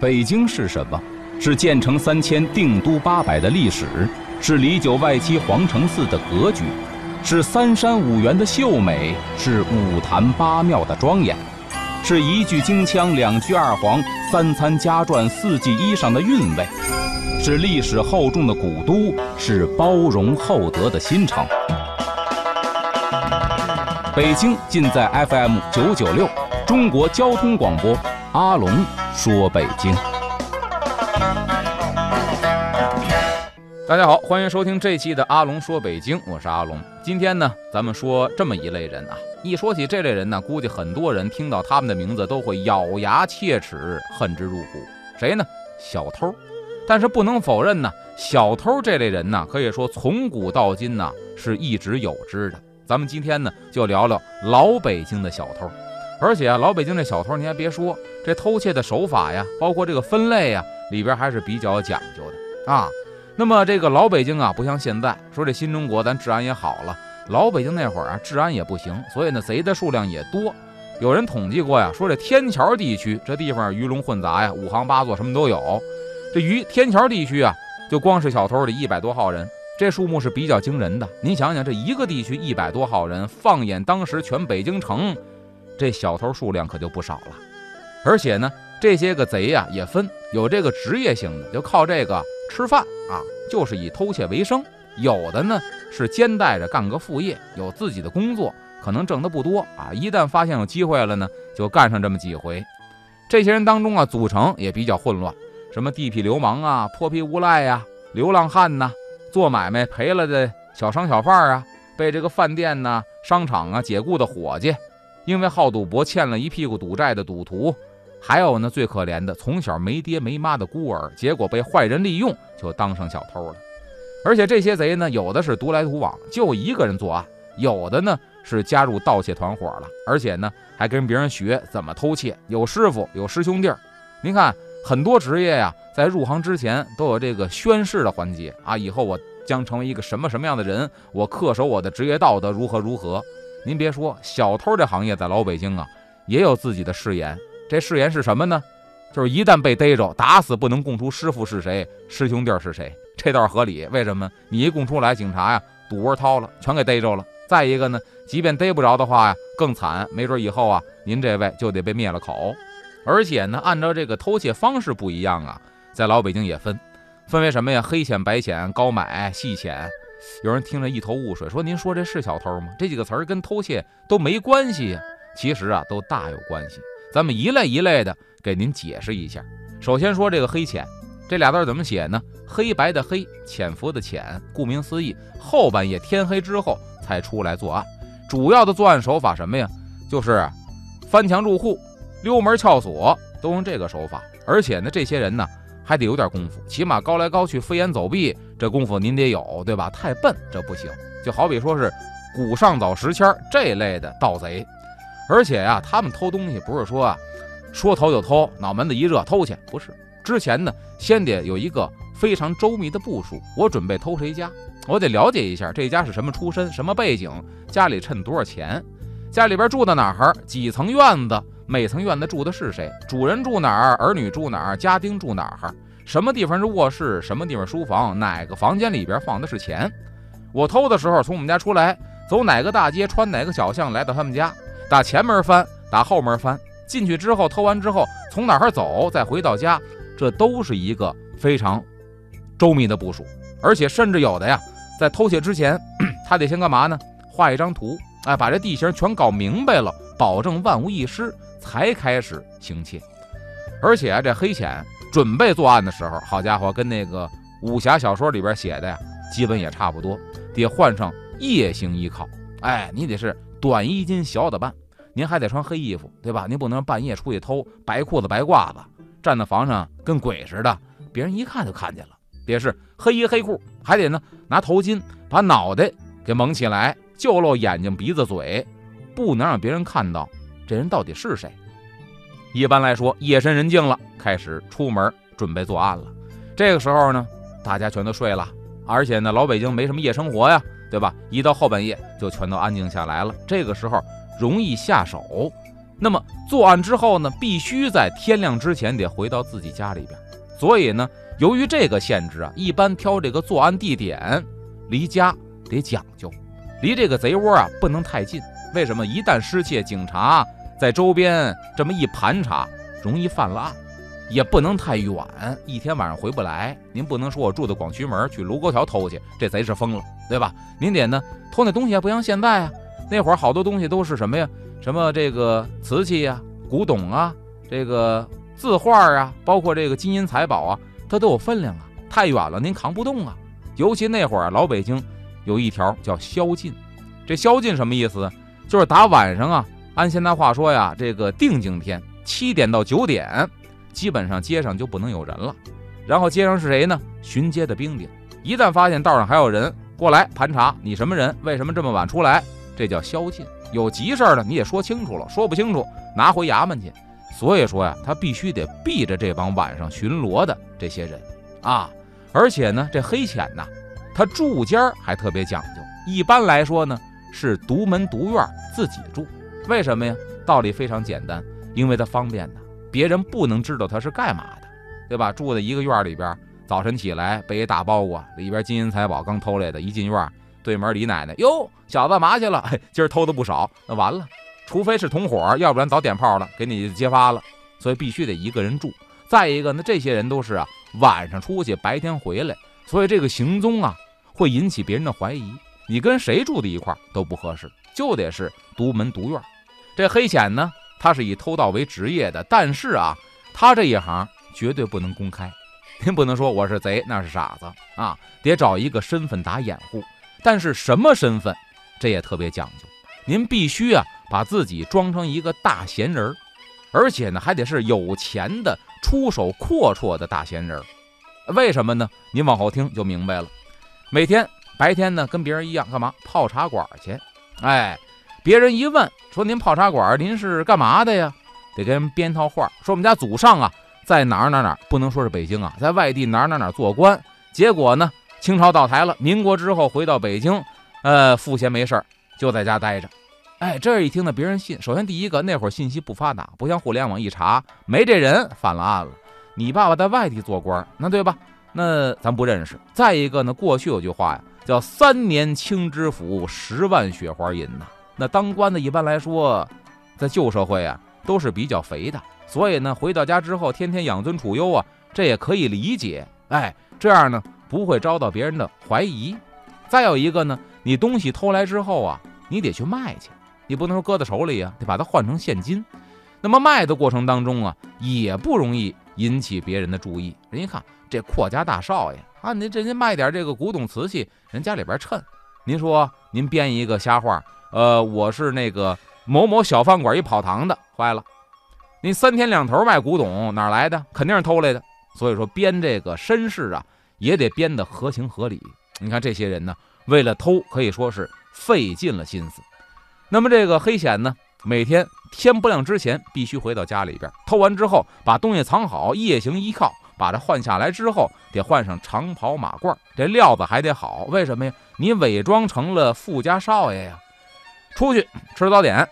北京是什么？是建成三千、定都八百的历史，是里九外七皇城寺的格局，是三山五园的秀美，是五坛八庙的庄严，是一句京腔、两句二黄、三餐家传、四季衣裳的韵味，是历史厚重的古都，是包容厚德的新城。北京尽在 FM 九九六，中国交通广播，阿龙说北京。大家好，欢迎收听这期的阿龙说北京，我是阿龙。今天呢，咱们说这么一类人啊，一说起这类人呢，估计很多人听到他们的名字都会咬牙切齿，恨之入骨。谁呢？小偷。但是不能否认呢，小偷这类人呢，可以说从古到今呢是一直有之的。咱们今天呢，就聊聊老北京的小偷，而且啊，老北京这小偷，你还别说，这偷窃的手法呀，包括这个分类呀，里边还是比较讲究的啊。那么这个老北京啊，不像现在说这新中国咱治安也好了，老北京那会儿啊，治安也不行，所以呢，贼的数量也多。有人统计过呀，说这天桥地区这地方鱼龙混杂呀，五行八作什么都有。这鱼天桥地区啊，就光是小偷的一百多号人。这数目是比较惊人的，您想想，这一个地区一百多号人，放眼当时全北京城，这小偷数量可就不少了。而且呢，这些个贼呀也分有这个职业性的，就靠这个吃饭啊，就是以偷窃为生；有的呢是兼带着干个副业，有自己的工作，可能挣的不多啊。一旦发现有机会了呢，就干上这么几回。这些人当中啊，组成也比较混乱，什么地痞流氓啊、泼皮无赖呀、流浪汉呐。做买卖赔了的小商小贩啊，被这个饭店呐、商场啊解雇的伙计，因为好赌博欠了一屁股赌债的赌徒，还有呢最可怜的从小没爹没妈的孤儿，结果被坏人利用就当上小偷了。而且这些贼呢，有的是独来独往，就一个人作案；有的呢是加入盗窃团伙了，而且呢还跟别人学怎么偷窃，有师傅有师兄弟儿。您看。很多职业呀，在入行之前都有这个宣誓的环节啊。以后我将成为一个什么什么样的人，我恪守我的职业道德，如何如何。您别说，小偷这行业在老北京啊，也有自己的誓言。这誓言是什么呢？就是一旦被逮着，打死不能供出师傅是谁，师兄弟是谁。这倒是合理。为什么？你一供出来，警察呀，赌窝掏了，全给逮着了。再一个呢，即便逮不着的话呀，更惨，没准以后啊，您这位就得被灭了口。而且呢，按照这个偷窃方式不一样啊，在老北京也分，分为什么呀？黑浅、白浅、高买、细浅。有人听着一头雾水，说：“您说这是小偷吗？这几个词儿跟偷窃都没关系呀。”其实啊，都大有关系。咱们一类一类的给您解释一下。首先说这个黑浅，这俩字怎么写呢？黑白的黑，潜伏的潜。顾名思义，后半夜天黑之后才出来作案。主要的作案手法什么呀？就是翻墙入户。溜门撬锁都用这个手法，而且呢，这些人呢还得有点功夫，起码高来高去、飞檐走壁这功夫您得有，对吧？太笨这不行。就好比说是古上早时迁这类的盗贼，而且呀，他们偷东西不是说啊说偷就偷，脑门子一热偷去，不是。之前呢，先得有一个非常周密的部署。我准备偷谁家，我得了解一下这家是什么出身、什么背景，家里趁多少钱，家里边住在哪儿，几层院子。每层院子住的是谁？主人住哪儿？儿女住哪儿？家丁住哪儿？什么地方是卧室？什么地方书房？哪个房间里边放的是钱？我偷的时候从我们家出来，走哪个大街，穿哪个小巷来到他们家？打前门翻，打后门翻。进去之后偷完之后，从哪儿走，再回到家，这都是一个非常周密的部署。而且甚至有的呀，在偷窃之前，他得先干嘛呢？画一张图，哎，把这地形全搞明白了，保证万无一失。才开始行窃，而且啊，这黑浅准备作案的时候，好家伙，跟那个武侠小说里边写的呀，基本也差不多，得换上夜行衣靠。哎，你得是短衣襟、小打扮，您还得穿黑衣服，对吧？您不能半夜出去偷，白裤子、白褂子，站在房上跟鬼似的，别人一看就看见了。别是黑衣黑裤，还得呢拿头巾把脑袋给蒙起来，就露眼睛、鼻子、嘴，不能让别人看到。这人到底是谁？一般来说，夜深人静了，开始出门准备作案了。这个时候呢，大家全都睡了，而且呢，老北京没什么夜生活呀，对吧？一到后半夜就全都安静下来了。这个时候容易下手，那么作案之后呢，必须在天亮之前得回到自己家里边。所以呢，由于这个限制啊，一般挑这个作案地点离家得讲究，离这个贼窝啊不能太近。为什么？一旦失窃，警察在周边这么一盘查，容易犯了案。也不能太远，一天晚上回不来。您不能说我住在广渠门，去卢沟桥偷去，这贼是疯了，对吧？您得呢偷那东西也不像现在啊，那会儿好多东西都是什么呀？什么这个瓷器呀、古董啊、这个字画啊，包括这个金银财宝啊，它都有分量啊。太远了您扛不动啊。尤其那会儿老北京有一条叫宵禁，这宵禁什么意思？就是打晚上啊，按现在话说呀，这个定景天七点到九点。基本上街上就不能有人了，然后街上是谁呢？巡街的兵丁，一旦发现道上还有人过来盘查，你什么人？为什么这么晚出来？这叫宵禁。有急事儿的你也说清楚了，说不清楚拿回衙门去。所以说呀，他必须得避着这帮晚上巡逻的这些人啊。而且呢，这黑钱呐，他住家还特别讲究。一般来说呢，是独门独院自己住。为什么呀？道理非常简单，因为它方便呢。别人不能知道他是干嘛的，对吧？住在一个院里边，早晨起来背一大包裹，里边金银财宝刚偷来的，一进院，对门李奶奶哟，小子干嘛去了？今儿偷的不少，那完了，除非是同伙，要不然早点炮了，给你揭发了。所以必须得一个人住。再一个，那这些人都是啊，晚上出去，白天回来，所以这个行踪啊，会引起别人的怀疑。你跟谁住在一块都不合适，就得是独门独院。这黑显呢？他是以偷盗为职业的，但是啊，他这一行绝对不能公开。您不能说我是贼，那是傻子啊，得找一个身份打掩护。但是什么身份，这也特别讲究。您必须啊，把自己装成一个大闲人，而且呢，还得是有钱的、出手阔绰的大闲人。为什么呢？您往后听就明白了。每天白天呢，跟别人一样，干嘛泡茶馆去？哎。别人一问说：“您泡茶馆，您是干嘛的呀？”得给人编套话，说我们家祖上啊，在哪儿哪儿哪儿，不能说是北京啊，在外地哪儿哪儿哪儿做官。结果呢，清朝倒台了，民国之后回到北京，呃，赋闲没事儿就在家待着。哎，这一听呢，别人信。首先第一个，那会儿信息不发达，不像互联网一查没这人，犯了案了。你爸爸在外地做官，那对吧？那咱不认识。再一个呢，过去有句话呀，叫“三年清知府，十万雪花银”呐。那当官的一般来说，在旧社会啊，都是比较肥的，所以呢，回到家之后天天养尊处优啊，这也可以理解。哎，这样呢，不会遭到别人的怀疑。再有一个呢，你东西偷来之后啊，你得去卖去，你不能说搁在手里啊，得把它换成现金。那么卖的过程当中啊，也不容易引起别人的注意。人一看这阔家大少爷啊，您这您卖点这个古董瓷器，人家里边趁。您说您编一个瞎话。呃，我是那个某某小饭馆一跑堂的，坏了，你三天两头卖古董，哪来的？肯定是偷来的。所以说编这个身世啊，也得编得合情合理。你看这些人呢，为了偷，可以说是费尽了心思。那么这个黑显呢，每天天不亮之前必须回到家里边，偷完之后把东西藏好，夜行依靠，把它换下来之后，得换上长袍马褂，这料子还得好。为什么呀？你伪装成了富家少爷呀。出去吃早点，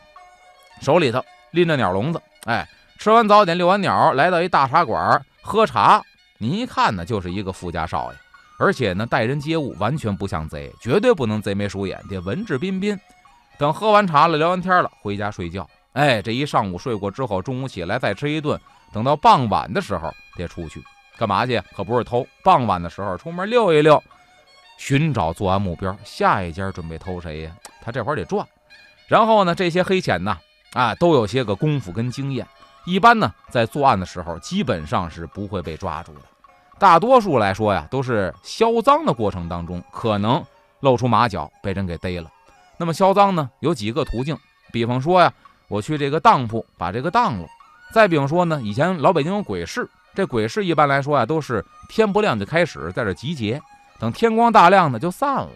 手里头拎着鸟笼子，哎，吃完早点遛完鸟，来到一大茶馆喝茶。您一看呢，就是一个富家少爷，而且呢，待人接物完全不像贼，绝对不能贼眉鼠眼，得文质彬彬。等喝完茶了，聊完天了，回家睡觉。哎，这一上午睡过之后，中午起来再吃一顿，等到傍晚的时候得出去干嘛去？可不是偷。傍晚的时候出门溜一溜，寻找作案目标，下一家准备偷谁呀？他这会儿得转。然后呢，这些黑钱呢，啊，都有些个功夫跟经验。一般呢，在作案的时候，基本上是不会被抓住的。大多数来说呀，都是销赃的过程当中，可能露出马脚，被人给逮了。那么销赃呢，有几个途径。比方说呀，我去这个当铺把这个当了。再比方说呢，以前老北京有鬼市，这鬼市一般来说啊，都是天不亮就开始在这集结，等天光大亮呢就散了。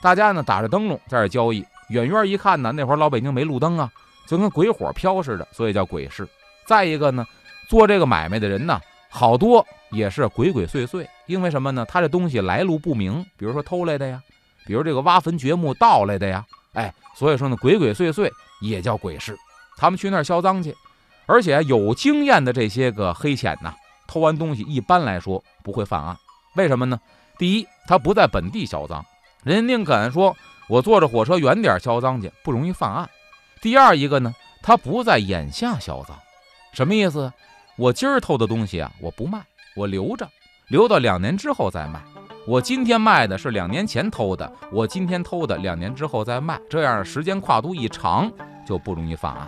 大家呢打着灯笼在这交易。远远一看呢，那会儿老北京没路灯啊，就跟鬼火飘似的，所以叫鬼市。再一个呢，做这个买卖的人呢，好多也是鬼鬼祟祟，因为什么呢？他这东西来路不明，比如说偷来的呀，比如这个挖坟掘墓盗来的呀，哎，所以说呢，鬼鬼祟祟也叫鬼市。他们去那儿销赃去。而且有经验的这些个黑钱呐，偷完东西一般来说不会犯案。为什么呢？第一，他不在本地销赃，人家宁肯说我坐着火车远点销赃去，不容易犯案。第二一个呢，他不在眼下销赃，什么意思？我今儿偷的东西啊，我不卖，我留着，留到两年之后再卖。我今天卖的是两年前偷的，我今天偷的两年之后再卖，这样时间跨度一长就不容易犯案。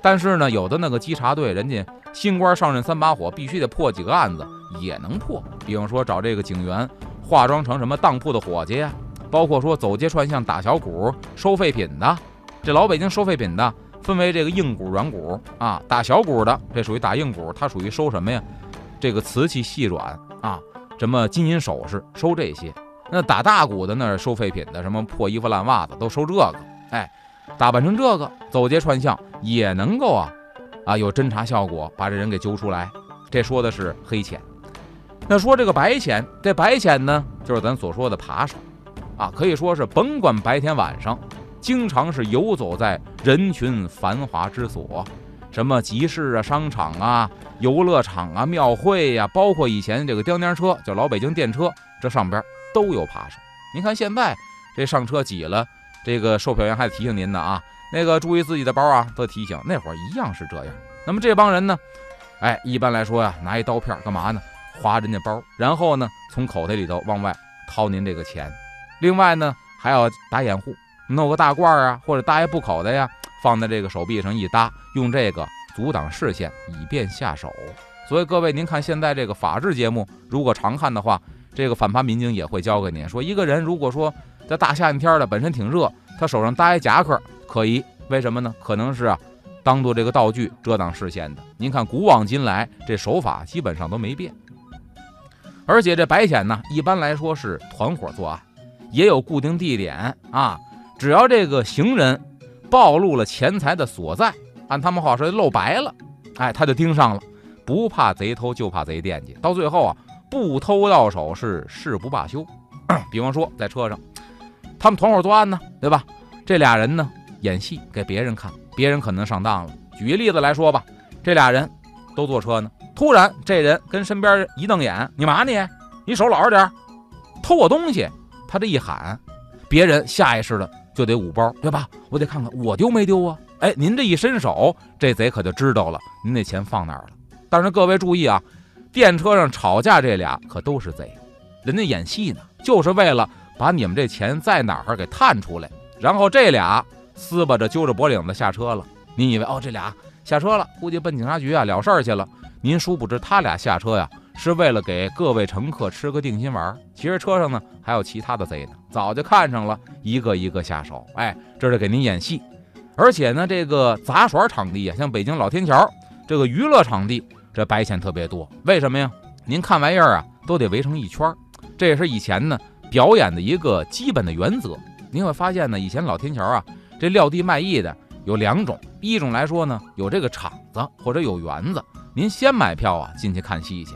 但是呢，有的那个稽查队，人家新官上任三把火，必须得破几个案子，也能破。比方说找这个警员化妆成什么当铺的伙计呀，包括说走街串巷打小鼓收废品的。这老北京收废品的分为这个硬鼓、软鼓啊，打小鼓的这属于打硬鼓，它属于收什么呀？这个瓷器细软啊，什么金银首饰收这些。那打大鼓的那收废品的，什么破衣服烂袜子都收这个。哎。打扮成这个走街串巷也能够啊，啊有侦查效果，把这人给揪出来。这说的是黑钱。那说这个白钱，这白钱呢，就是咱所说的扒手，啊，可以说是甭管白天晚上，经常是游走在人群繁华之所，什么集市啊、商场啊、游乐场啊、庙会呀，包括以前这个颠颠车，叫老北京电车，这上边都有扒手。您看现在这上车挤了。这个售票员还得提醒您呢啊，那个注意自己的包啊，都提醒。那会儿一样是这样。那么这帮人呢，哎，一般来说呀，拿一刀片干嘛呢？划人家包，然后呢，从口袋里头往外掏您这个钱。另外呢，还要打掩护，弄个大褂啊，或者搭一布口袋呀，放在这个手臂上一搭，用这个阻挡视线，以便下手。所以各位，您看现在这个法制节目，如果常看的话，这个反扒民警也会教给您说，一个人如果说。这大夏天的，本身挺热，他手上搭一夹克可疑，为什么呢？可能是啊，当做这个道具遮挡视线的。您看，古往今来，这手法基本上都没变。而且这白钱呢，一般来说是团伙作案，也有固定地点啊。只要这个行人暴露了钱财的所在，按他们话说露白了，哎，他就盯上了。不怕贼偷，就怕贼惦记。到最后啊，不偷到手是誓不罢休。比方说，在车上。他们团伙作案呢，对吧？这俩人呢演戏给别人看，别人可能上当了。举个例子来说吧，这俩人都坐车呢，突然这人跟身边一瞪眼：“你嘛你？你手老实点，偷我东西！”他这一喊，别人下意识的就得五包，对吧？我得看看我丢没丢啊？哎，您这一伸手，这贼可就知道了您那钱放哪儿了。但是各位注意啊，电车上吵架这俩可都是贼，人家演戏呢，就是为了。把你们这钱在哪儿给探出来，然后这俩撕巴着揪着脖领子下车了。您以为哦，这俩下车了，估计奔警察局啊了事儿去了。您殊不知，他俩下车呀，是为了给各位乘客吃个定心丸。其实车上呢还有其他的贼呢，早就看上了，一个一个下手。哎，这是给您演戏。而且呢，这个杂耍场地啊，像北京老天桥这个娱乐场地，这白钱特别多。为什么呀？您看玩意儿啊，都得围成一圈儿。这也是以前呢。表演的一个基本的原则，您会发现呢，以前老天桥啊，这撂地卖艺的有两种，一种来说呢，有这个场子或者有园子，您先买票啊进去看戏去，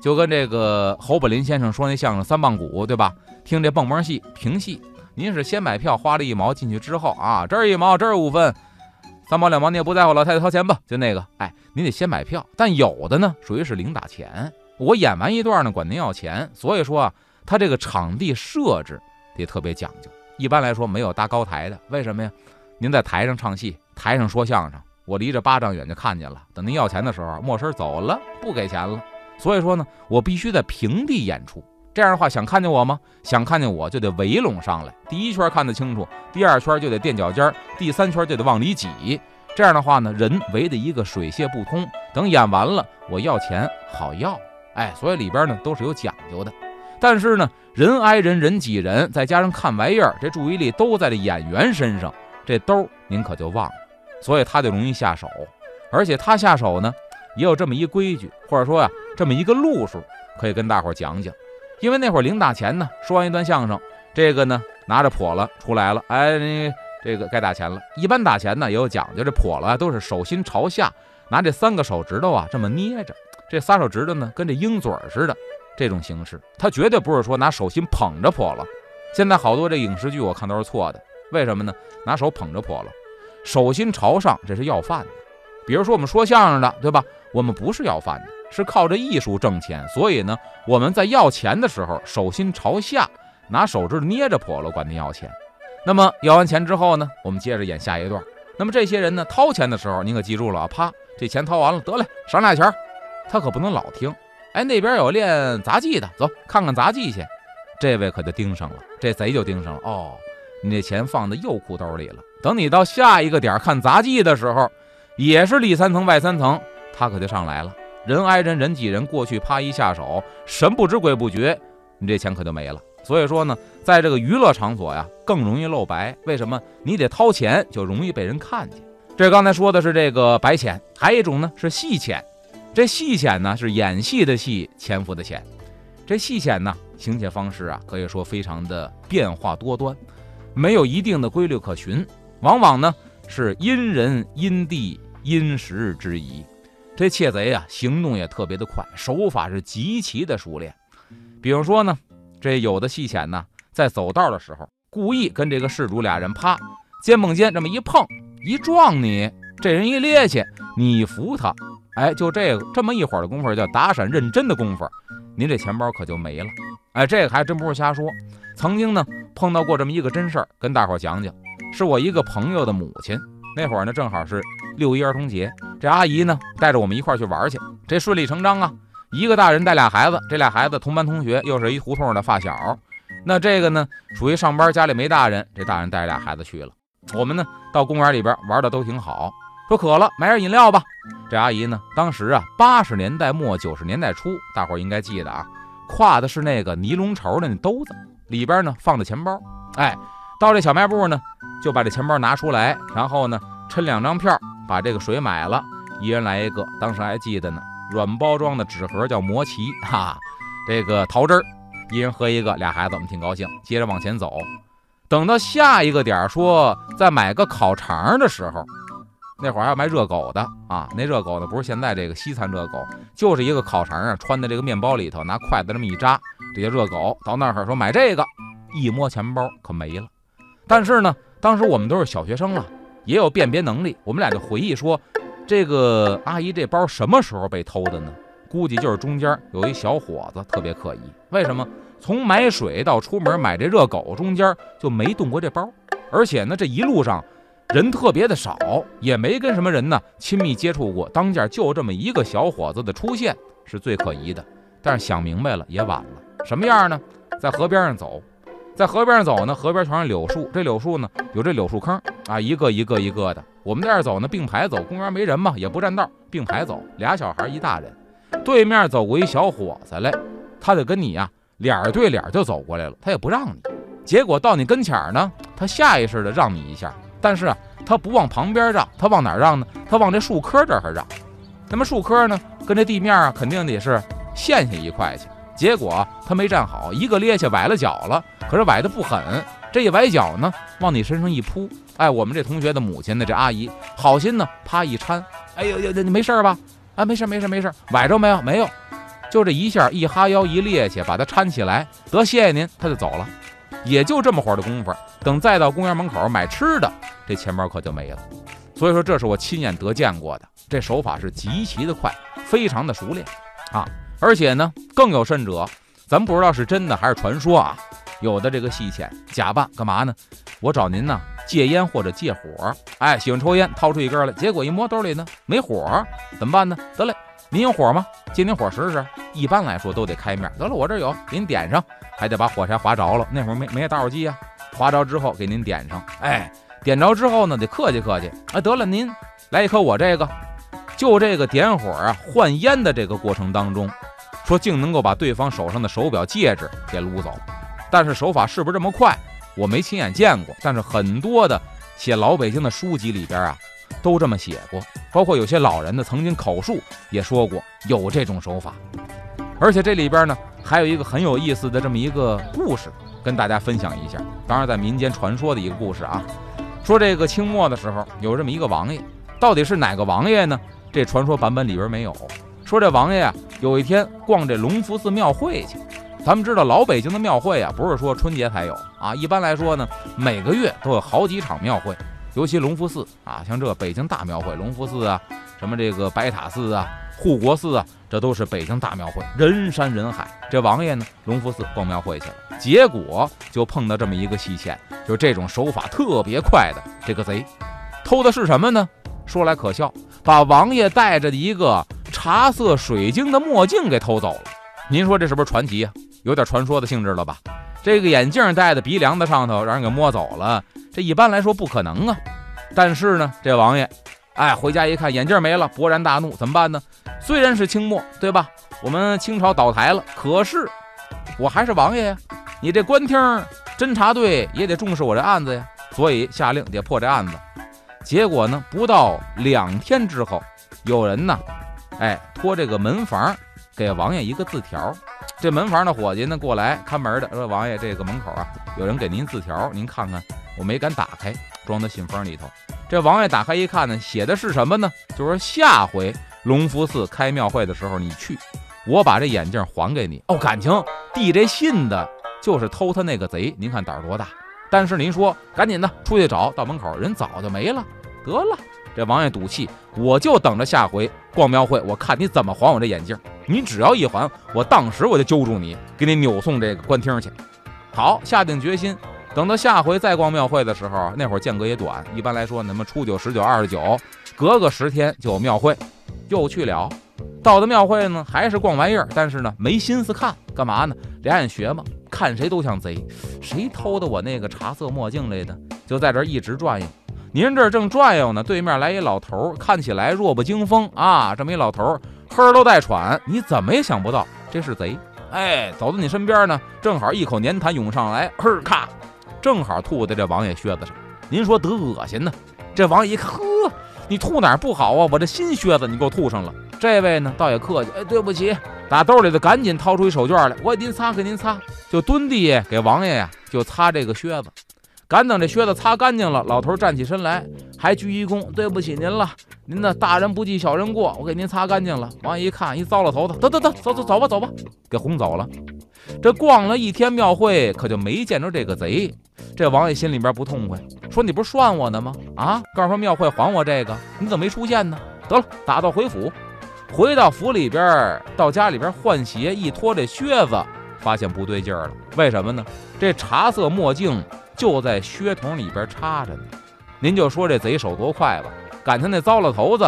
就跟这个侯宝林先生说那相声三棒鼓，对吧？听这蹦蹦戏评戏，您是先买票花了一毛进去之后啊，这儿一毛，这儿五分，三毛两毛你也不在乎，老太太掏钱吧，就那个，哎，您得先买票，但有的呢属于是零打钱，我演完一段呢管您要钱，所以说啊。他这个场地设置得特别讲究，一般来说没有搭高台的，为什么呀？您在台上唱戏，台上说相声，我离着八丈远就看见了。等您要钱的时候，没声走了，不给钱了。所以说呢，我必须在平地演出。这样的话，想看见我吗？想看见我就得围拢上来，第一圈看得清楚，第二圈就得垫脚尖，第三圈就得往里挤。这样的话呢，人围的一个水泄不通。等演完了，我要钱好要。哎，所以里边呢都是有讲究的。但是呢，人挨人人挤人，再加上看玩意儿，这注意力都在这演员身上，这兜您可就忘了，所以他就容易下手。而且他下手呢，也有这么一规矩，或者说呀，这么一个路数，可以跟大伙讲讲。因为那会儿零打钱呢，说完一段相声，这个呢拿着笸箩出来了，哎，这个该打钱了。一般打钱呢也有讲究，这笸箩都是手心朝下，拿这三个手指头啊这么捏着，这仨手指头呢跟这鹰嘴似的。这种形式，他绝对不是说拿手心捧着笸箩。现在好多这影视剧，我看都是错的。为什么呢？拿手捧着笸箩，手心朝上，这是要饭的。比如说我们说相声的，对吧？我们不是要饭的，是靠着艺术挣钱。所以呢，我们在要钱的时候，手心朝下，拿手指捏着笸箩管您要钱。那么要完钱之后呢，我们接着演下一段。那么这些人呢，掏钱的时候，您可记住了啊！啪，这钱掏完了，得嘞，赏俩钱儿。他可不能老听。哎，那边有练杂技的，走，看看杂技去。这位可就盯上了，这贼就盯上了。哦，你这钱放在右裤兜里了。等你到下一个点看杂技的时候，也是里三层外三层，他可就上来了。人挨人，人挤人，过去啪一下手，神不知鬼不觉，你这钱可就没了。所以说呢，在这个娱乐场所呀，更容易露白。为什么？你得掏钱，就容易被人看见。这刚才说的是这个白钱，还有一种呢是戏钱。这戏钱呢是演戏的戏，潜伏的潜。这戏钱呢，行窃方式啊，可以说非常的变化多端，没有一定的规律可循。往往呢是因人因地因时之宜，这窃贼啊行动也特别的快，手法是极其的熟练。比如说呢，这有的细钱呢，在走道的时候，故意跟这个事主俩人啪肩碰肩这么一碰一撞你，这人一趔趄，你扶他，哎，就这个这么一会儿的功夫叫打闪认真的功夫，您这钱包可就没了。哎，这个还真不是瞎说，曾经呢碰到过这么一个真事儿，跟大伙讲讲。是我一个朋友的母亲，那会儿呢正好是六一儿童节，这阿姨呢带着我们一块儿去玩去，这顺理成章啊，一个大人带俩孩子，这俩孩子同班同学，又是一胡同的发小，那这个呢属于上班家里没大人，这大人带着俩孩子去了，我们呢到公园里边玩的都挺好，说渴了买点饮料吧，这阿姨呢当时啊八十年代末九十年代初，大伙儿应该记得啊，挎的是那个尼龙绸的那兜子，里边呢放的钱包，哎。到这小卖部呢，就把这钱包拿出来，然后呢，抻两张票，把这个水买了，一人来一个。当时还记得呢，软包装的纸盒叫魔奇哈，这个桃汁儿，一人喝一个，俩孩子我们挺高兴。接着往前走，等到下一个点说再买个烤肠的时候，那会儿还要卖热狗的啊，那热狗呢不是现在这个西餐热狗，就是一个烤肠啊，穿在这个面包里头，拿筷子这么一扎，这些热狗到那儿说买这个，一摸钱包可没了。但是呢，当时我们都是小学生了，也有辨别能力。我们俩就回忆说，这个阿姨这包什么时候被偷的呢？估计就是中间有一小伙子特别可疑。为什么？从买水到出门买这热狗中间就没动过这包，而且呢，这一路上人特别的少，也没跟什么人呢亲密接触过。当间就这么一个小伙子的出现是最可疑的。但是想明白了也晚了。什么样呢？在河边上走。在河边走呢，河边全是柳树，这柳树呢有这柳树坑啊，一个一个一个的。我们在这走呢，并排走，公园没人嘛，也不占道，并排走，俩小孩一大人。对面走过一小伙子来，他就跟你呀脸对脸就走过来了，他也不让你。结果到你跟前儿呢，他下意识的让你一下，但是啊，他不往旁边让，他往哪让呢？他往这树棵这儿让。那么树棵呢，跟这地面啊，肯定得是陷下一块去。结果他没站好，一个趔趄崴了脚了。可是崴的不狠，这一崴脚呢，往你身上一扑，哎，我们这同学的母亲呢，这阿姨好心呢，啪一搀，哎呦呦，你没事吧？啊，没事没事没事，崴着没有？没有，就这一下，一哈腰一趔趄，把他搀起来，得谢谢您，他就走了。也就这么会儿的功夫，等再到公园门口买吃的，这钱包可就没了。所以说，这是我亲眼得见过的，这手法是极其的快，非常的熟练啊！而且呢，更有甚者，咱不知道是真的还是传说啊。有的这个戏钱假扮干嘛呢？我找您呢借烟或者借火，哎，喜欢抽烟，掏出一根来，结果一摸兜里呢没火，怎么办呢？得嘞，您有火吗？借您火试试。一般来说都得开面，得了，我这有，给您点上，还得把火柴划着了。那会儿没没打火机啊，划着之后给您点上，哎，点着之后呢得客气客气，哎，得了，您来一颗我这个，就这个点火啊换烟的这个过程当中，说竟能够把对方手上的手表戒指给撸走。但是手法是不是这么快？我没亲眼见过。但是很多的写老北京的书籍里边啊，都这么写过。包括有些老人呢，曾经口述也说过有这种手法。而且这里边呢，还有一个很有意思的这么一个故事，跟大家分享一下。当然，在民间传说的一个故事啊，说这个清末的时候有这么一个王爷，到底是哪个王爷呢？这传说版本里边没有。说这王爷啊，有一天逛这隆福寺庙会去。咱们知道老北京的庙会啊，不是说春节才有啊。一般来说呢，每个月都有好几场庙会，尤其隆福寺啊，像这北京大庙会，隆福寺啊，什么这个白塔寺啊、护国寺啊，这都是北京大庙会，人山人海。这王爷呢，隆福寺逛庙会去了，结果就碰到这么一个细线，就是这种手法特别快的这个贼，偷的是什么呢？说来可笑，把王爷戴着的一个茶色水晶的墨镜给偷走了。您说这是不是传奇啊？有点传说的性质了吧？这个眼镜戴在鼻梁子上头，让人给摸走了，这一般来说不可能啊。但是呢，这王爷，哎，回家一看眼镜没了，勃然大怒，怎么办呢？虽然是清末，对吧？我们清朝倒台了，可是我还是王爷呀。你这官厅侦察队也得重视我这案子呀，所以下令得破这案子。结果呢，不到两天之后，有人呢，哎，托这个门房给王爷一个字条。这门房的伙计呢，过来看门的说：“王爷，这个门口啊，有人给您字条，您看看。”我没敢打开，装在信封里头。这王爷打开一看呢，写的是什么呢？就是下回隆福寺开庙会的时候，你去，我把这眼镜还给你。哦，感情递这信的就是偷他那个贼。您看胆儿多大？但是您说，赶紧的出去找，到门口人早就没了。得了，这王爷赌气，我就等着下回逛庙会，我看你怎么还我这眼镜。你只要一还，我当时我就揪住你，给你扭送这个官厅去。好，下定决心，等到下回再逛庙会的时候，那会儿间隔也短，一般来说，那么初九、十九、二十九，隔个十天就有庙会，又去了。到的庙会呢，还是逛玩意儿，但是呢，没心思看，干嘛呢？俩眼学嘛，看谁都像贼。谁偷的我那个茶色墨镜来的？就在这一直转悠。您这正转悠呢，对面来一老头，看起来弱不禁风啊。这么一老头，呵都带喘，你怎么也想不到这是贼。哎，走到你身边呢，正好一口粘痰涌上来，呵咔，正好吐在这王爷靴子上。您说得恶心呢？这王爷一看，呵，你吐哪儿不好啊？我这新靴子你给我吐上了。这位呢，倒也客气，哎，对不起，打兜里的赶紧掏出一手绢来，我给您擦，给您擦，就蹲地下给王爷呀，就擦这个靴子。赶等这靴子擦干净了，老头站起身来，还鞠一躬：“对不起您了，您呢大人不计小人过，我给您擦干净了。”王爷一看，一糟老头子，得得得，走走走吧，走吧，给轰走了。这逛了一天庙会，可就没见着这个贼。这王爷心里边不痛快，说：“你不是涮我呢吗？啊，告诉说庙会还我这个，你怎么没出现呢？”得了，打道回府，回到府里边，到家里边换鞋，一脱这靴子，发现不对劲儿了。为什么呢？这茶色墨镜。就在靴筒里边插着呢，您就说这贼手多快吧？赶上那糟老头子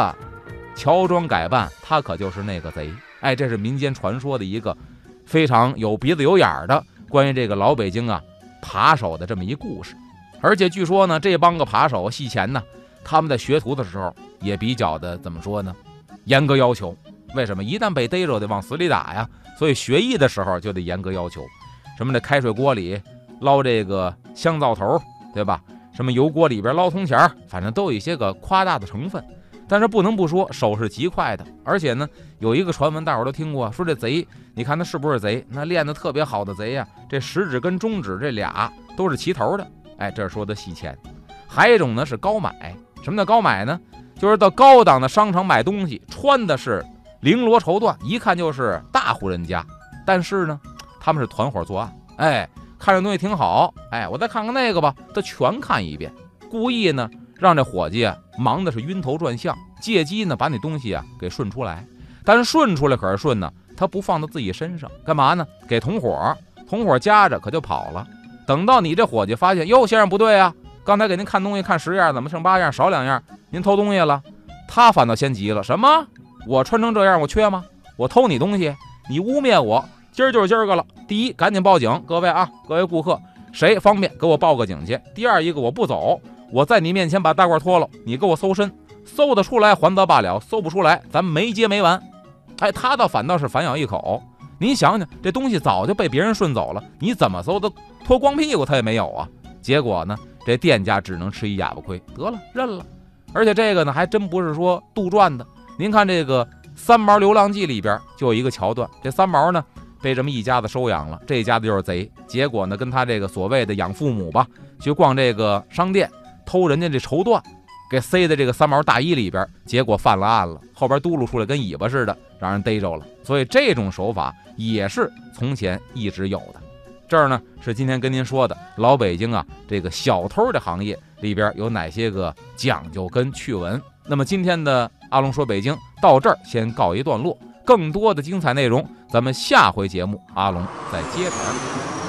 乔装改扮，他可就是那个贼。哎，这是民间传说的一个非常有鼻子有眼儿的关于这个老北京啊扒手的这么一故事。而且据说呢，这帮个扒手戏前呢，他们在学徒的时候也比较的怎么说呢？严格要求。为什么？一旦被逮着，得往死里打呀。所以学艺的时候就得严格要求。什么这开水锅里。捞这个香皂头，对吧？什么油锅里边捞铜钱儿，反正都有一些个夸大的成分。但是不能不说，手是极快的。而且呢，有一个传闻，大伙都听过，说这贼，你看他是不是贼？那练得特别好的贼呀，这食指跟中指这俩都是齐头的。哎，这是说的洗钱。还有一种呢是高买，什么叫高买呢？就是到高档的商场买东西，穿的是绫罗绸缎，一看就是大户人家。但是呢，他们是团伙作案，哎。看这东西挺好，哎，我再看看那个吧。他全看一遍，故意呢让这伙计啊忙的是晕头转向，借机呢把你东西啊给顺出来。但是顺出来可是顺呢，他不放到自己身上，干嘛呢？给同伙，同伙夹着可就跑了。等到你这伙计发现，哟，先生不对啊，刚才给您看东西看十样，怎么剩八样，少两样？您偷东西了？他反倒先急了，什么？我穿成这样，我缺吗？我偷你东西？你污蔑我？今儿就是今儿个了。第一，赶紧报警，各位啊，各位顾客，谁方便给我报个警去？第二一个，我不走，我在你面前把大褂脱了，你给我搜身，搜得出来还则罢了，搜不出来，咱没接没完。哎，他倒反倒是反咬一口。您想想，这东西早就被别人顺走了，你怎么搜都？脱光屁股他也没有啊。结果呢，这店家只能吃一哑巴亏，得了，认了。而且这个呢，还真不是说杜撰的。您看这个《三毛流浪记》里边就有一个桥段，这三毛呢。被这么一家子收养了，这一家子就是贼。结果呢，跟他这个所谓的养父母吧，去逛这个商店，偷人家这绸缎，给塞在这个三毛大衣里边，结果犯了案了。后边嘟噜出来跟尾巴似的，让人逮着了。所以这种手法也是从前一直有的。这儿呢是今天跟您说的老北京啊，这个小偷的行业里边有哪些个讲究跟趣闻。那么今天的阿龙说北京到这儿先告一段落，更多的精彩内容，咱们下回节目阿龙再接茬。